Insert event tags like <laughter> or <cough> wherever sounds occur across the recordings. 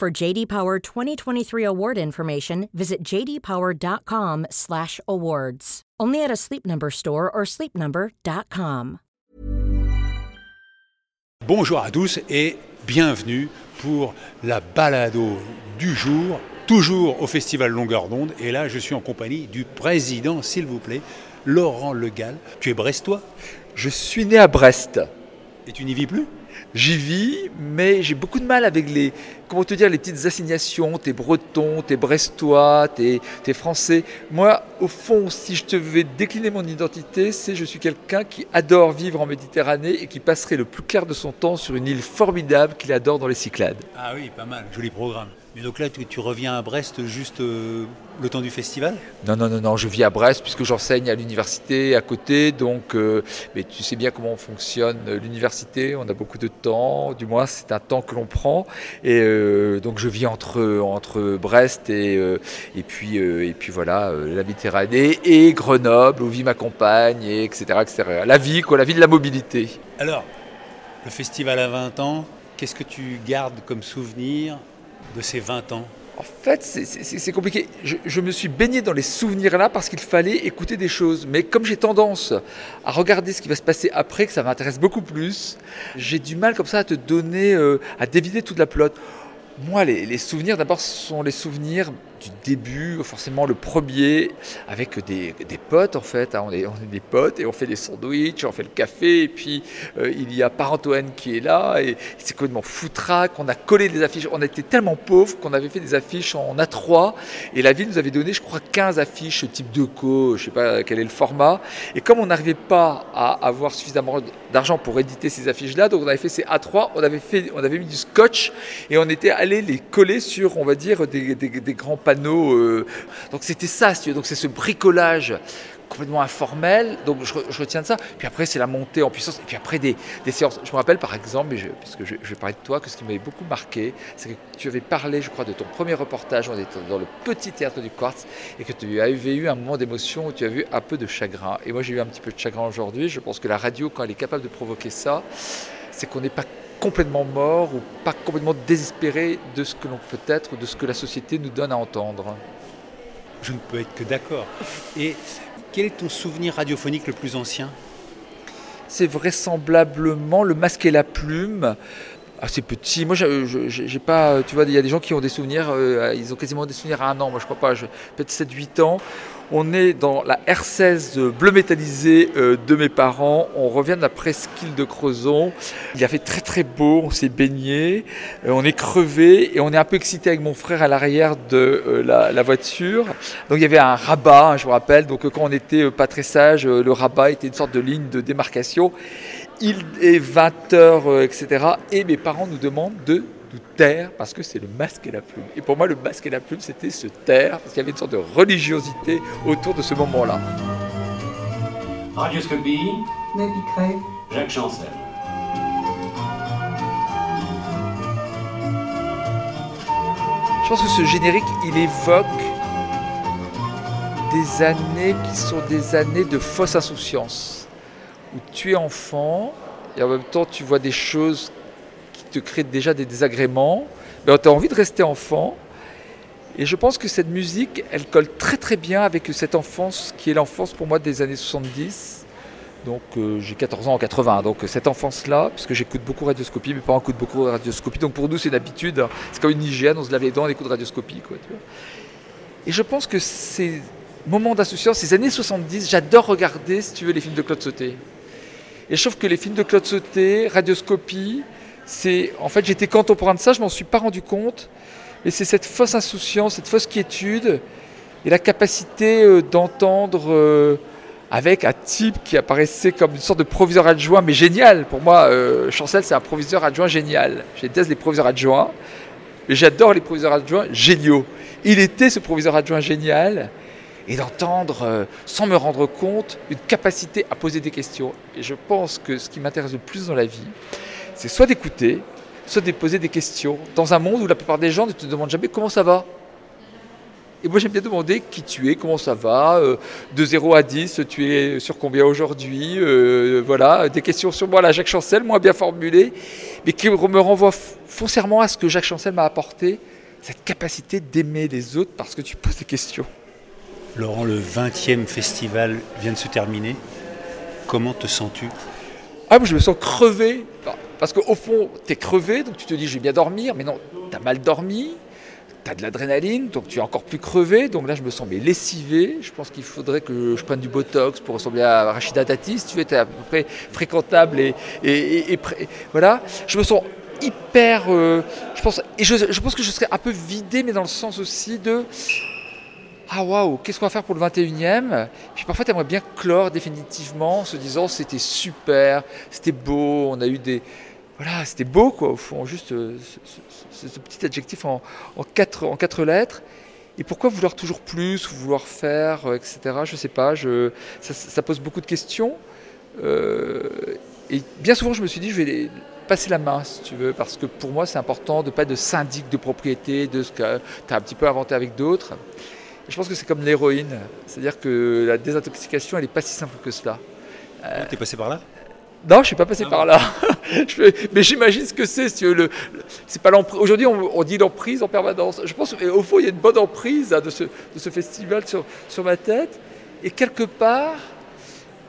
For JD Power 2023 award information, visit jdpower.com/awards. Only at a Sleep Number store or sleepnumber.com. Bonjour à tous et bienvenue pour la balado du jour, toujours au Festival Longueur d'onde. Et là, je suis en compagnie du président, s'il vous plaît, Laurent Legal. Tu es brestois? Je suis né à Brest. et tu n'y vis plus? J'y vis, mais j'ai beaucoup de mal avec les, comment te dire, les petites assignations. T'es breton, t'es brestois, t'es es français. Moi, au fond, si je te vais décliner mon identité, c'est je suis quelqu'un qui adore vivre en Méditerranée et qui passerait le plus clair de son temps sur une île formidable qu'il adore dans les Cyclades. Ah oui, pas mal, joli programme. Mais donc là, tu, tu reviens à Brest juste euh, le temps du festival? Non, non, non, non, je vis à Brest puisque j'enseigne à l'université à côté. Donc, euh, mais tu sais bien comment fonctionne l'université. On a beaucoup de temps, du moins c'est un temps que l'on prend. Et euh, donc je vis entre, entre Brest et, et, puis, et puis voilà, la Méditerranée et Grenoble où vit ma compagne, et etc., etc. La vie, quoi, la vie de la mobilité. Alors, le festival a 20 ans, qu'est-ce que tu gardes comme souvenir? De ces 20 ans En fait, c'est- compliqué. Je, me suis baigné dans les souvenirs là parce qu'il fallait écouter des choses. Mais comme j'ai tendance à regarder ce qui va se passer après, que ça m'intéresse beaucoup plus, j'ai du mal comme ça à te donner, euh, à dévider toute la pelote. Moi, les, les souvenirs, d'abord, sont les souvenirs du début, forcément le premier, avec des, des potes en fait. hein. On, est, on est des potes et on fait des sandwichs, on fait le café. Et puis euh, il y a Parent-Owen qui est là et c'est complètement foutraque. On a collé des affiches. On était tellement pauvres qu'on avait fait des affiches en A3 et la ville nous avait donné, je crois, 15 affiches type Deco, je sais pas quel est le format. Et comme on n'arrivait pas à avoir suffisamment d'argent pour éditer ces affiches-là, donc on avait fait ces A3, on avait, fait, on avait mis du scotch et on était allé les coller sur, on va dire, des, des- grands. Euh. Donc c'était ça, donc c'est ce bricolage complètement informel, donc je, re- je retiens de ça. Puis après, c'est la montée en puissance. Et puis après, des, séances. Je me rappelle par exemple, puisque je, je vais parler de toi, que ce qui m'avait beaucoup marqué, c'est que tu avais parlé, je crois, de ton premier reportage. On était dans le petit théâtre du Quartz et que tu avais eu un moment d'émotion où tu as vu un peu de chagrin. Et moi, j'ai eu un petit peu de chagrin aujourd'hui. Je pense que la radio, quand elle est capable de provoquer ça, c'est qu'on n'est pas complètement mort ou pas complètement désespéré de ce que l'on peut être, de ce que la société nous donne à entendre. Je ne peux être que d'accord. Et quel est ton souvenir radiophonique le plus ancien? C'est vraisemblablement le masque et la plume. Assez petit. Moi, j'ai pas. Tu vois, il y a des gens qui ont des souvenirs. euh, ils ont quasiment des souvenirs à un an. Moi, je crois pas. Peut-être 7-8 ans. On est dans la R16 bleu métallisé euh, de mes parents. On revient de la presqu'île de Crozon. Il a fait très très beau. On s'est baigné. Euh, on est crevé et on est un peu excité avec mon frère à l'arrière de euh, la, voiture. Donc il y avait un rabat, hein, je vous rappelle. Donc euh, quand on était euh, pas très sage, euh, le rabat était une sorte de ligne de démarcation. Il est 20h, etc. Et mes parents nous demandent de nous taire parce que c'est le masque et la plume. Et pour moi, le masque et la plume, c'était se taire parce qu'il y avait une sorte de religiosité autour de ce moment-là. Radioscopie, Nabi Craig. Jacques Chancel. Je pense que ce générique, il évoque des années qui sont des années de fausse insouciance, où tu es enfant et en même temps tu vois des choses qui te créent déjà des désagréments, mais tu as envie de rester enfant. Et je pense que cette musique, elle colle très très bien avec cette enfance qui est l'enfance pour moi des années 70. Donc euh, j'ai 14 ans en 80, donc euh, cette enfance-là, puisque j'écoute beaucoup radioscopie, mes parents écoutent beaucoup radioscopie, donc pour nous c'est une habitude, hein. c'est comme une hygiène, on se lave les dents, on écoute radioscopie. Quoi. Et je pense que ces moments d'insouciance, ces années 70, j'adore regarder, si tu veux, les films de Claude Sauté. Et je trouve que les films de Claude Sauté, radioscopie, c'est. En fait, j'étais contemporain de ça, je m'en suis pas rendu compte, mais c'est cette fausse insouciance, cette fausse quiétude, et la capacité euh, d'entendre. euh, avec un type qui apparaissait comme une sorte de proviseur adjoint, mais génial. Pour moi, euh, Chancel, c'est un proviseur adjoint génial. Je déteste les proviseurs adjoints. mais j'adore les proviseurs adjoints géniaux. Il était ce proviseur adjoint génial et d'entendre, euh, sans me rendre compte, une capacité à poser des questions. Et je pense que ce qui m'intéresse le plus dans la vie, c'est soit d'écouter, soit de poser des questions, dans un monde où la plupart des gens ne te demandent jamais comment ça va. Et moi j'aime bien demander qui tu es, comment ça va, euh, de 0 à 10, tu es sur combien aujourd'hui, euh, voilà, des questions sur moi, là Jacques Chancel, moins bien formulées, mais qui me renvoient foncièrement à ce que Jacques Chancel m'a apporté, cette capacité d'aimer les autres parce que tu poses des questions. Laurent, le 20e festival vient de se terminer. Comment te sens-tu? Ah, je me sens crevé. Parce qu'au fond, tu es crevé, donc tu te dis je vais bien dormir, mais non, tu as mal dormi, tu as de l'adrénaline, donc tu es encore plus crevé. Donc là, je me sens mais lessivé. Je pense qu'il faudrait que je prenne du Botox pour ressembler à Rachida Dati. Si tu es à peu près fréquentable et, voilà. Je me sens hyper. Euh, je, pense, je pense que je serais un peu vidé, mais dans le sens aussi de ah waouh, qu'est-ce qu'on va faire pour le 21e Puis parfois, tu aimerais bien clore définitivement en se disant c'était super, c'était beau, on a eu des. Voilà, c'était beau quoi, au fond, juste euh, ce, petit adjectif en, quatre, en quatre lettres. Et pourquoi vouloir toujours plus, vouloir faire, euh, etc. Je sais pas, je, ça, pose beaucoup de questions. Euh, et bien souvent, je me suis dit, je vais passer la main, si tu veux, parce que pour moi, c'est important de pas de syndic de propriété, de ce que tu as un petit peu inventé avec d'autres. Je pense que c'est comme l'héroïne, c'est-à-dire que la désintoxication, elle n'est pas si simple que cela. Euh, tu es passé par là non, je ne suis pas passé ah par là. <laughs> mais j'imagine ce que c'est. Si le, c'est pas Aujourd'hui, on, dit l'emprise en permanence. Je pense qu'au fond, il y a une bonne emprise hein, de, ce, de, ce, festival sur, sur, ma tête. Et quelque part,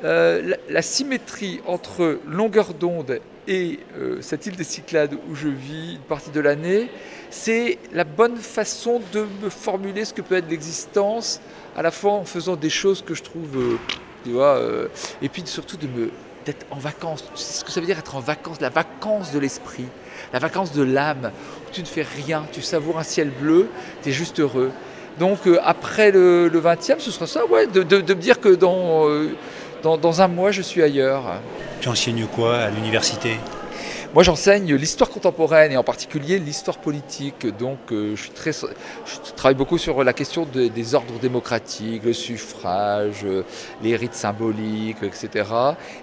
euh, la, symétrie entre longueur d'onde et euh, cette île des Cyclades où je vis une partie de l'année, c'est la bonne façon de me formuler ce que peut être l'existence, à la fois en faisant des choses que je trouve, euh, tu vois, euh, et puis surtout de me d'être en vacances. C'est ce que ça veut dire être en vacances, la vacance de l'esprit, la vacance de l'âme, où tu ne fais rien, tu savoures un ciel bleu, tu es juste heureux. Donc euh, après le, 20e, ce sera ça, ouais, de, me dire que dans, dans, dans un mois, je suis ailleurs. Tu enseignes quoi à l'université? Moi, j'enseigne l'histoire contemporaine et en particulier l'histoire politique. Donc, euh, je, suis très, je travaille beaucoup sur la question des ordres démocratiques, le suffrage, euh, les rites symboliques, etc.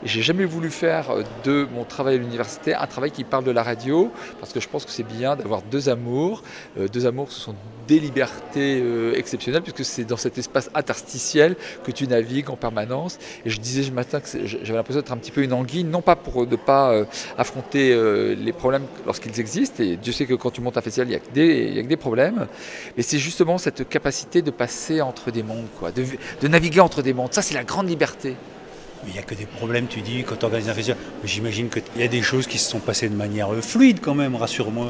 Et j'ai jamais voulu faire euh, de mon travail à l'université un travail qui parle de la radio, parce que je pense que c'est bien d'avoir deux amours. deux amours, ce sont des libertés exceptionnelles, puisque c'est dans cet espace interstitiel que tu navigues en permanence. Et je disais ce matin que j'avais l'impression d'être un petit peu une anguille, non pas pour ne pas affronter euh, les problèmes lorsqu'ils existent, et Dieu sait que quand tu montes un festival, il n'y a, a, que des problèmes, mais c'est justement cette capacité de passer entre des mondes, quoi, de, de naviguer entre des mondes. Ça, c'est la grande liberté. Il n'y a que des problèmes, tu dis, quand tu organises un festival. J'imagine qu'il y a des choses qui se sont passées de manière euh, fluide quand même, rassure-moi.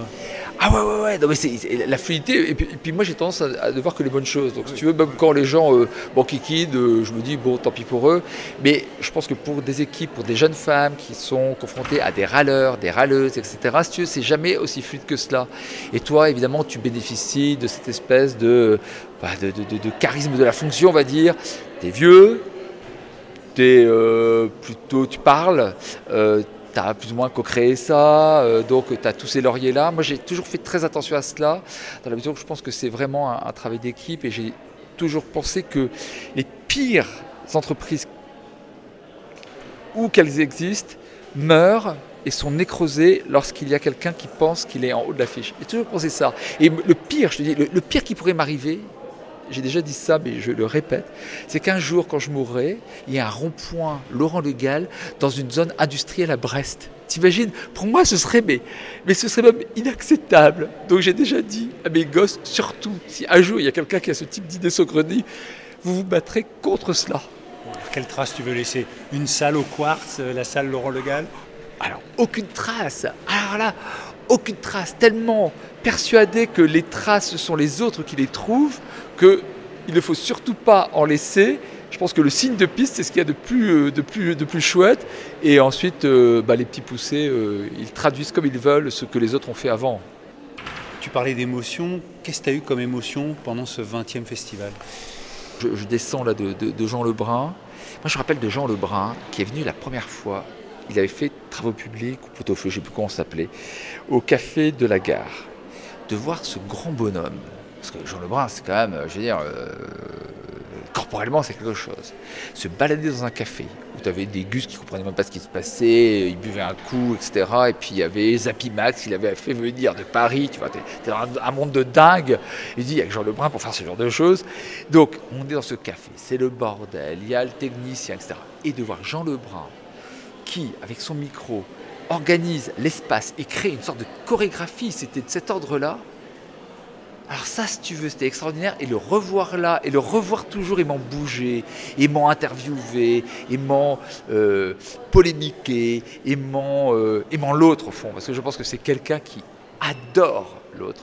Ah ouais, ouais, ouais. Non, mais c'est, la fluidité. Et puis, moi, j'ai tendance à, ne voir que les bonnes choses. Donc, si tu veux, même quand les gens euh, bon, euh, je me dis, bon, tant pis pour eux. Mais je pense que pour des équipes, pour des jeunes femmes qui sont confrontées à des râleurs, des râleuses, etc., si tu veux, c'est jamais aussi fluide que cela. Et toi, évidemment, tu bénéficies de cette espèce de, bah, de, de, de charisme de la fonction, on va dire. T'es vieux, euh, plutôt, tu parles, euh, tu as plus ou moins co-créé ça, euh, donc tu as tous ces lauriers-là. Moi, j'ai toujours fait très attention à cela, dans la mesure où je pense que c'est vraiment un, travail d'équipe et j'ai toujours pensé que les pires entreprises, où qu'elles existent, meurent et sont nécrosées lorsqu'il y a quelqu'un qui pense qu'il est en haut de l'affiche. J'ai toujours pensé ça. Et le pire, je te dis, le pire qui pourrait m'arriver, j'ai déjà dit ça, mais je le répète, c'est qu'un jour, quand je mourrai, il y a un rond-point Laurent Le Gall dans une zone industrielle à Brest. T'imagines? Pour moi, ce serait, mais, mais ce serait même inacceptable. Donc j'ai déjà dit à mes gosses, surtout, si un jour il y a quelqu'un qui a ce type d'idée saugrenue, vous vous battrez contre cela. Quelle trace tu veux laisser? Une salle au quartz, euh, la salle Laurent Le Gall Alors, aucune trace. Alors là, aucune trace, tellement persuadé que les traces sont les autres qui les trouvent, qu'il ne faut surtout pas en laisser. Je pense que le signe de piste, c'est ce qu'il y a de plus, euh, de plus, de plus chouette. Et ensuite, euh, bah, les petits poussés, euh, ils traduisent comme ils veulent ce que les autres ont fait avant. Tu parlais d'émotion. Qu'est-ce que tu as eu comme émotion pendant ce 20e festival? Je, descends là de, Jean Lebrun. Moi, je me rappelle de Jean Lebrun qui est venu la première fois. Il avait fait travaux publics, ou plutôt je ne sais plus comment ça s'appelait, au café de la gare de voir ce grand bonhomme. Parce que Jean Lebrun, c'est quand même, je veux dire, euh, corporellement, c'est quelque chose. Se balader dans un café où tu avais des gus qui comprenaient même pas ce qui se passait, ils buvaient un coup, etc. Et puis il y avait Zappy Max, il avait fait venir de Paris, tu vois, t'es es dans un monde de dingue. Il dit, il y a que Jean Lebrun pour faire ce genre de choses. Donc, on est dans ce café, c'est le bordel, il y a le technicien, etc. Et de voir Jean Lebrun qui, avec son micro, organise l'espace et crée une sorte de chorégraphie, c'était de cet ordre-là, alors ça, si tu veux, c'était extraordinaire. Et le revoir là, et le revoir toujours aimant bouger, aimant interviewer, aimant euh, polémiquer, aimant, euh, aimant l'autre au fond. Parce que je pense que c'est quelqu'un qui adore l'autre.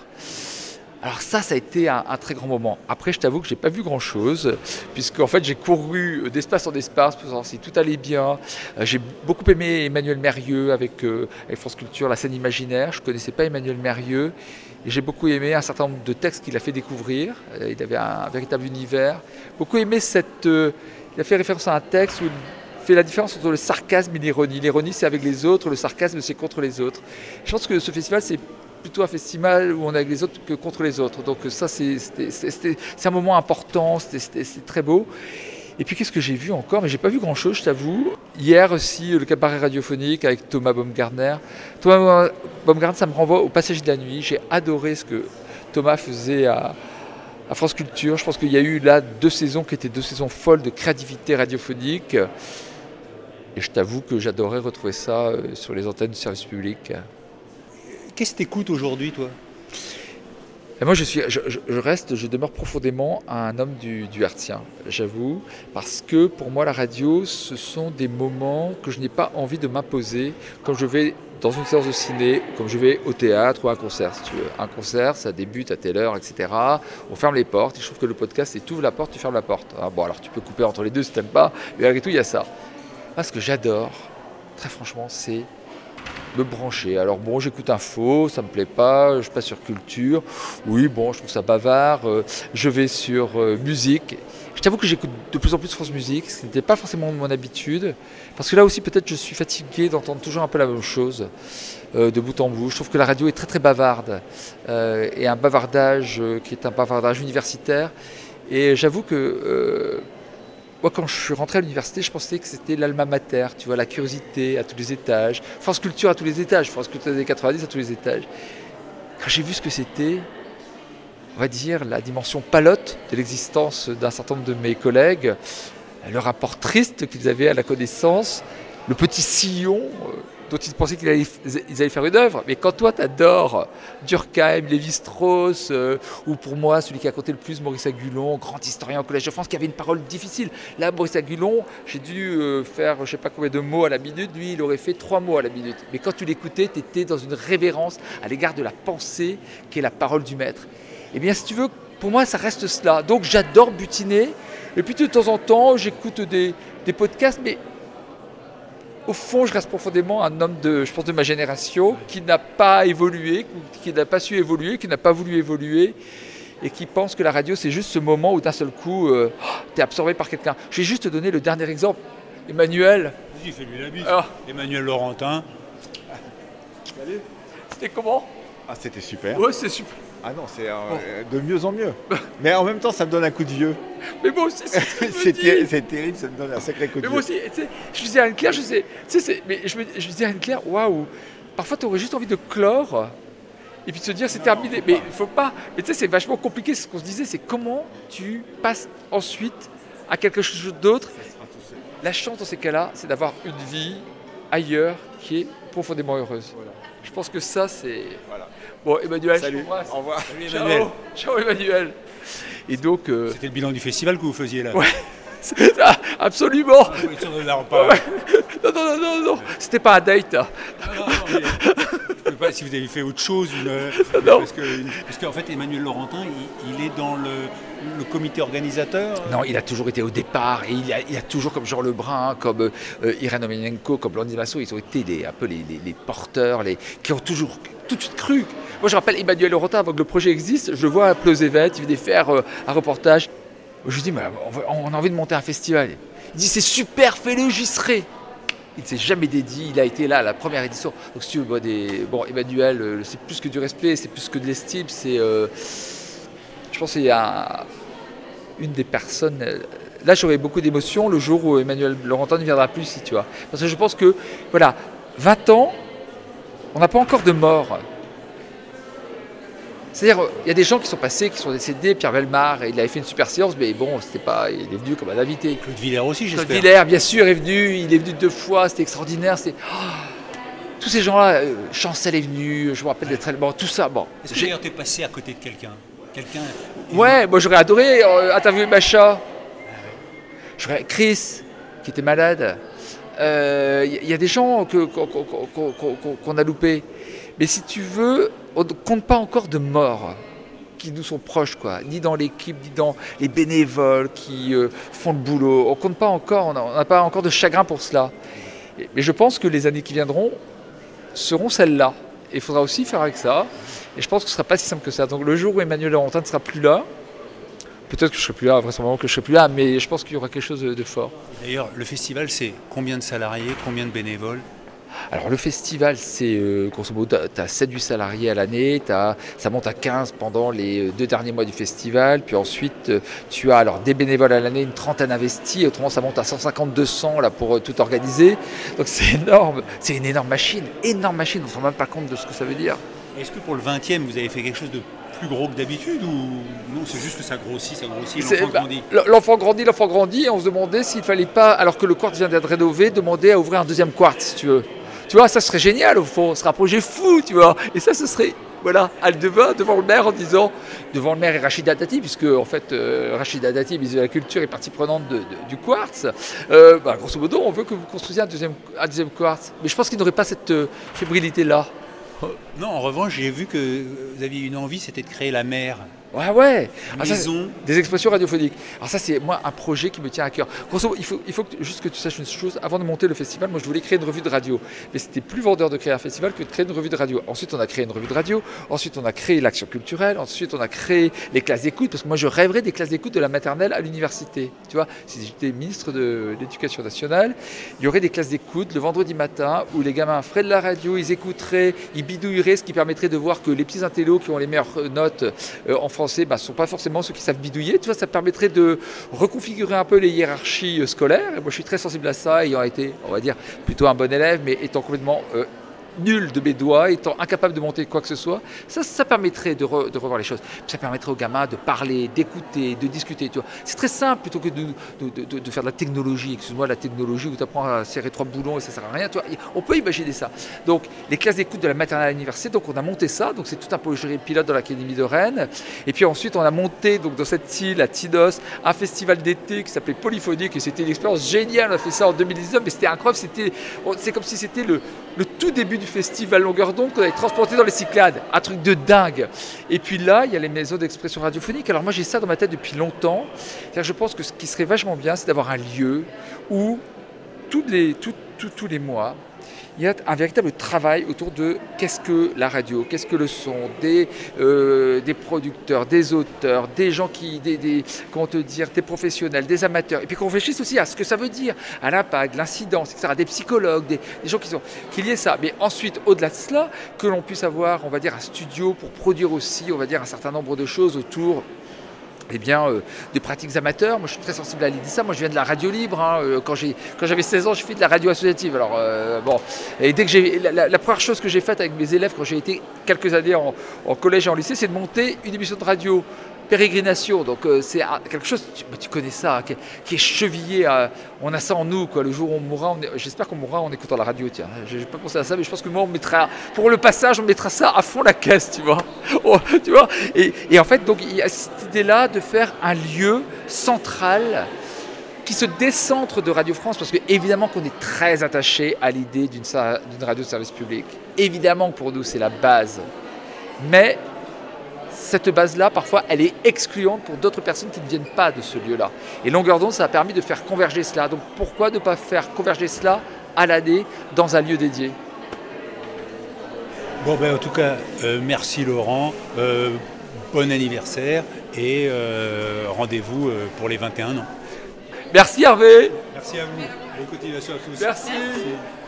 Alors ça, ça a été un, très grand moment. Après, je t'avoue que j'ai pas vu grand-chose, puisque en fait, j'ai couru d'espace en espace pour savoir si tout allait bien. Euh, j'ai beaucoup aimé Emmanuel Mérieux avec, euh, avec, France Culture, la scène imaginaire. Je connaissais pas Emmanuel Mérieux. J'ai beaucoup aimé un certain nombre de textes qu'il a fait découvrir. Euh, il avait un, véritable univers. Beaucoup aimé cette... il a fait référence à un texte où il fait la différence entre le sarcasme et l'ironie. L'ironie, c'est avec les autres, le sarcasme, c'est contre les autres. Je pense que ce festival, c'est plutôt un festival où on est avec les autres que contre les autres. Donc ça, c'est un moment important, c'était très beau. Et puis qu'est-ce que j'ai vu encore? Mais j'ai pas vu grand-chose, je t'avoue. Hier aussi, le cabaret radiophonique avec Thomas Baumgartner. Thomas Baumgartner, ça me renvoie au passage de la nuit. J'ai adoré ce que Thomas faisait à, à France Culture. Je pense qu'il y a eu là deux saisons qui étaient deux saisons folles de créativité radiophonique. Et je t'avoue que j'adorais retrouver ça euh, sur les antennes du service public. Qu'est-ce que tu écoutes aujourd'hui, toi? Moi, je, suis, je, reste, je demeure profondément un homme du, du j'avoue, parce que pour moi, la radio, ce sont des moments que je n'ai pas envie de m'imposer quand je vais dans une séance de ciné, comme je vais au théâtre ou à un concert, si tu veux. Un concert, ça débute à telle heure, etc. On ferme les portes, et je trouve que le podcast, c'est tu ouvres la porte, tu fermes la porte. Ah, bon, alors tu peux couper entre les deux si tu n'aimes pas, mais malgré tout, il y a ça. Moi, ce que j'adore, très franchement, c'est me brancher. Alors bon, j'écoute info, ça me plaît pas, je passe sur culture, oui, bon, je trouve ça bavard, euh, je vais sur euh, musique. Je t'avoue que j'écoute de plus en plus France Musique, ce n'était pas forcément mon habitude, parce que là aussi peut-être je suis fatigué d'entendre toujours un peu la même chose, euh, de bout en bout. Je trouve que la radio est très très bavarde, et un bavardage qui est un bavardage universitaire. Et j'avoue que moi, quand je suis rentré à l'université, je pensais que c'était l'alma mater, tu vois, la curiosité à tous les étages, France Culture à tous les étages, France Culture des années 90 à tous les étages. Quand j'ai vu ce que c'était, on va dire, la dimension palote de l'existence d'un certain nombre de mes collègues, le rapport triste qu'ils avaient à la connaissance, le petit sillon euh, dont ils pensaient qu'ils allaient, faire une œuvre. Mais quand toi, tu adores Durkheim, Lévi-Strauss, euh, ou pour moi, celui qui a compté le plus, Maurice Agulon, grand historien au Collège de France, qui avait une parole difficile. Là, Maurice Agulon, j'ai dû euh, faire je sais pas combien de mots à la minute. Lui, il aurait fait trois mots à la minute. Mais quand tu l'écoutais, tu étais dans une révérence à l'égard de la pensée qui est la parole du maître. Eh bien, si tu veux, pour moi, ça reste cela. Donc, j'adore butiner. Et puis, de temps en temps, j'écoute des, des podcasts, mais au fond, je reste profondément un homme de, je pense, de ma génération qui n'a pas évolué, qui n'a pas su évoluer, qui n'a pas voulu évoluer et qui pense que la radio, c'est juste ce moment où d'un seul coup, euh, tu es absorbé par quelqu'un. Je vais juste te donner le dernier exemple. Emmanuel. Vas-y, fais-lui la bise. Ah. Emmanuel Laurentin. C'était comment? Ah, c'était super. Ouais, c'est super. Ah non, c'est euh, de mieux en mieux. <laughs> Mais en même temps, ça me donne un coup de vieux. Mais moi aussi, c'est <laughs> terrible, ça me donne un sacré coup de mais vieux. Moi aussi, je disais à Anne-Claire, je sais, mais je, me, je disais à Anne-Claire, waouh, parfois tu aurais juste envie de clore et puis de se dire c'est terminé. Mais il faut pas. Mais tu sais, c'est vachement compliqué. Ce qu'on se disait, c'est comment tu passes ensuite à quelque chose d'autre. La chance dans ces cas-là, c'est d'avoir une vie ailleurs qui est profondément heureuse. Je pense que ça, c'est. Voilà. Bon, Emmanuel, Salut. Au revoir. Salut, Emmanuel. Ciao. Emmanuel. Et donc. Euh, C'était le bilan du festival que vous faisiez là. Ouais. <laughs> absolument. Ah, non, non, non, non, non. C'était pas un date. Non, non, non, sais pas si vous avez fait autre chose. Une, non. Parce qu'en parce en fait, Emmanuel Laurentin, il, il est dans le, le, comité organisateur Non, il a toujours été au départ. Et il a, il a toujours, comme Jean Lebrun, comme euh, Irène Omenenko, comme Blondine Massot, ils ont été les, un peu les, les, les porteurs, les, qui ont toujours tout de suite cru. Moi, je rappelle Emmanuel Laurentin, avant que le projet existe, je le vois à Pleuzevet, il venait faire euh, un reportage. Je lui dis, on a envie de monter un festival. Il dit, c'est super, fais-le, j'y serai. Il ne s'est jamais dédié, il a été là à la première édition. Donc si tu veux, bon, Emmanuel, euh, c'est plus que du respect, c'est plus que de l'estime, c'est... Euh, je pense qu'il y a une des personnes... Là, j'aurais beaucoup d'émotions le jour où Emmanuel Laurentin ne viendra plus ici, tu vois. Parce que je pense que, voilà, 20 ans, on n'a pas encore de mort. C'est-à-dire, il y a des gens qui sont passés, qui sont décédés. Pierre Velmar, il avait fait une super séance, mais bon, c'était pas, il est venu comme un invité. Claude Villers aussi, j'espère. Claude Villers, bien sûr, est venu. Il est venu deux fois, c'était extraordinaire. C'était oh, tous ces gens-là. Euh, Chancel est venu. Je me rappelle d'être bon, tout ça. Bon. Est-ce que d'ailleurs t'es passé à côté de quelqu'un? Quelqu'un. Ouais, moi j'aurais adoré euh, interviewer Macha. J'aurais Chris, qui était malade. Il euh, y, a des gens qu'on a loupés. Mais si tu veux, on ne compte pas encore de morts qui nous sont proches, quoi. ni dans l'équipe, ni dans les bénévoles qui euh, font le boulot. On compte pas encore, on n'a pas encore de chagrin pour cela. Mais je pense que les années qui viendront seront celles-là. Il faudra aussi faire avec ça. Et je pense que ce ne sera pas si simple que ça. Donc le jour où Emmanuel Laurentin ne sera plus là, peut-être que je ne serai plus là, vraisemblablement que je ne serai plus là, mais je pense qu'il y aura quelque chose de fort. D'ailleurs, le festival, c'est combien de salariés, combien de bénévoles? Alors le festival, c'est euh, grosso modo, tu as 7-8 salariés à l'année, ça monte à 15 pendant les euh, deux derniers mois du festival, puis ensuite euh, tu as alors des bénévoles à l'année, une trentaine investis, autrement ça monte à 150-200 là pour tout organiser. Donc c'est énorme, c'est une énorme machine, énorme machine, on ne se rend même pas compte de ce que ça veut dire. Est-ce que pour le 20e, vous avez fait quelque chose de plus gros que d'habitude ou non c'est juste que ça grossit, ça grossit, l'enfant bah, grandit? L'enfant grandit, l'enfant grandit et on se demandait s'il fallait pas, alors que le quartz vient d'être rénové, demander à ouvrir un deuxième quartz si tu veux. Tu vois, ça serait génial au fond, ce serait un projet fou, tu vois. Et ça, ce serait, voilà, Aldeva devant le maire en disant, devant le maire et Rachida Dati, puisque en fait euh, Rachida Dati, ministre de la Culture, est partie prenante du quartz. Euh, bah, grosso modo, on veut que vous construisiez un deuxième, un deuxième quartz. Mais je pense qu'il n'aurait pas cette euh, fébrilité-là. Non, en revanche, j'ai vu que vous aviez une envie, c'était de créer la mer. Ouais, ouais. Ah, des expressions radiophoniques. Alors ça, c'est moi un projet qui me tient à cœur. il faut, il faut juste que tu saches une chose. Avant de monter le festival, moi, je voulais créer une revue de radio. Mais c'était plus vendeur de créer un festival que de créer une revue de radio. Ensuite, on a créé une revue de radio. Ensuite, on a créé l'action culturelle. Ensuite, on a créé les classes d'écoute. Parce que moi, je rêverais des classes d'écoute de la maternelle à l'université. Tu vois, si j'étais ministre de l'Éducation nationale, il y aurait des classes d'écoute le vendredi matin où les gamins feraient de la radio, ils écouteraient, ils bidouilleraient, ce qui permettrait de voir que les petits intellos qui ont les meilleures notes euh, en français ne bah, sont pas forcément ceux qui savent bidouiller. Ça permettrait de reconfigurer un peu les hiérarchies euh, scolaires. Moi, je suis très sensible à ça, ayant été, on va dire, plutôt un bon élève, mais étant complètement euh, nul de mes doigts, étant incapable de monter quoi que ce soit, ça, ça permettrait de, revoir les choses. Ça permettrait aux gamins de parler, d'écouter, de discuter. C'est très simple plutôt que de, de, faire de la technologie. Excuse-moi, la technologie où tu apprends à serrer trois boulons et ça sert à rien. On peut imaginer ça. Donc, les classes d'écoute de la maternelle à l'université, donc on a monté ça. Donc, c'est tout un projet pilote dans l'Académie de Rennes. Et puis ensuite, on a monté donc, dans cette île, à Tidos, un festival d'été qui s'appelait Polyphonique et c'était une expérience géniale. On a fait ça en 2019, mais c'était incroyable. C'est comme si c'était le tout début du festival longueur d'onde qu'on avait transporté dans les Cyclades. Un truc de dingue. Et puis là, il y a les maisons d'expression radiophonique. Alors moi, j'ai ça dans ma tête depuis longtemps. Je pense que ce qui serait vachement bien, c'est d'avoir un lieu où tous les, tous les mois, il y a un véritable travail autour de qu'est-ce que la radio, qu'est-ce que le son, des, euh, producteurs, des auteurs, des gens qui, des, comment te dire, des professionnels, des amateurs, et puis qu'on réfléchisse aussi à ce que ça veut dire, à l'impact, l'incidence, etc., des psychologues, des, gens qui sont, qu'il y ait ça. Mais ensuite, au-delà de cela, que l'on puisse avoir, on va dire, un studio pour produire aussi, on va dire, un certain nombre de choses autour eh bien, euh, des pratiques amateurs. Moi, je suis très sensible à l'idée de ça. Moi, je viens de la radio libre. Hein. Euh, quand, j'avais 16 ans, je fais de la radio associative. Alors, euh, bon. Et dès que j'ai. La, première chose que j'ai faite avec mes élèves quand j'ai été quelques années en, en collège et en lycée, c'est de monter une émission de radio pérégrination. Donc euh, c'est quelque chose, tu, connais ça, qui, est chevillé. On a ça en nous, quoi. Le jour où on mourra, j'espère qu'on mourra en écoutant la radio. Tiens, j'ai pas pensé à ça, mais je pense que moi on mettra pour le passage, on mettra ça à fond la caisse, tu vois. <laughs> Oh, tu vois. Et, en fait, donc il y a cette idée-là de faire un lieu central qui se décentre de Radio France, parce que évidemment qu'on est très attaché à l'idée d'une radio de service public. Évidemment que pour nous c'est la base. Mais cette base-là, parfois, elle est excluante pour d'autres personnes qui ne viennent pas de ce lieu-là. Et longueur d'onde, ça a permis de faire converger cela. Donc pourquoi ne pas faire converger cela à l'année dans un lieu dédié? Bon, ben, en tout cas, euh, merci Laurent. Euh, bon anniversaire et euh, rendez-vous pour les 21 ans. Merci Hervé. Merci à vous. Bonne continuation à tous. Merci.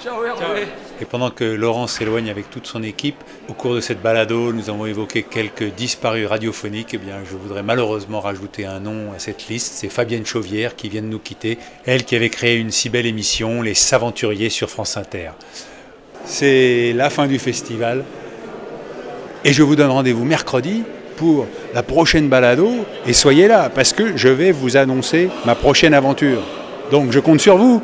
Ciao Hervé. Et pendant que Laurent s'éloigne avec toute son équipe, au cours de cette balado, nous avons évoqué quelques disparus radiophoniques. Eh bien, je voudrais malheureusement rajouter un nom à cette liste. C'est Fabienne Chauvière qui vient de nous quitter. Elle qui avait créé une si belle émission, Les Saventuriers sur France Inter. C'est la fin du festival. Et je vous donne rendez-vous mercredi pour la prochaine balado. Et soyez là, parce que je vais vous annoncer ma prochaine aventure. Donc je compte sur vous.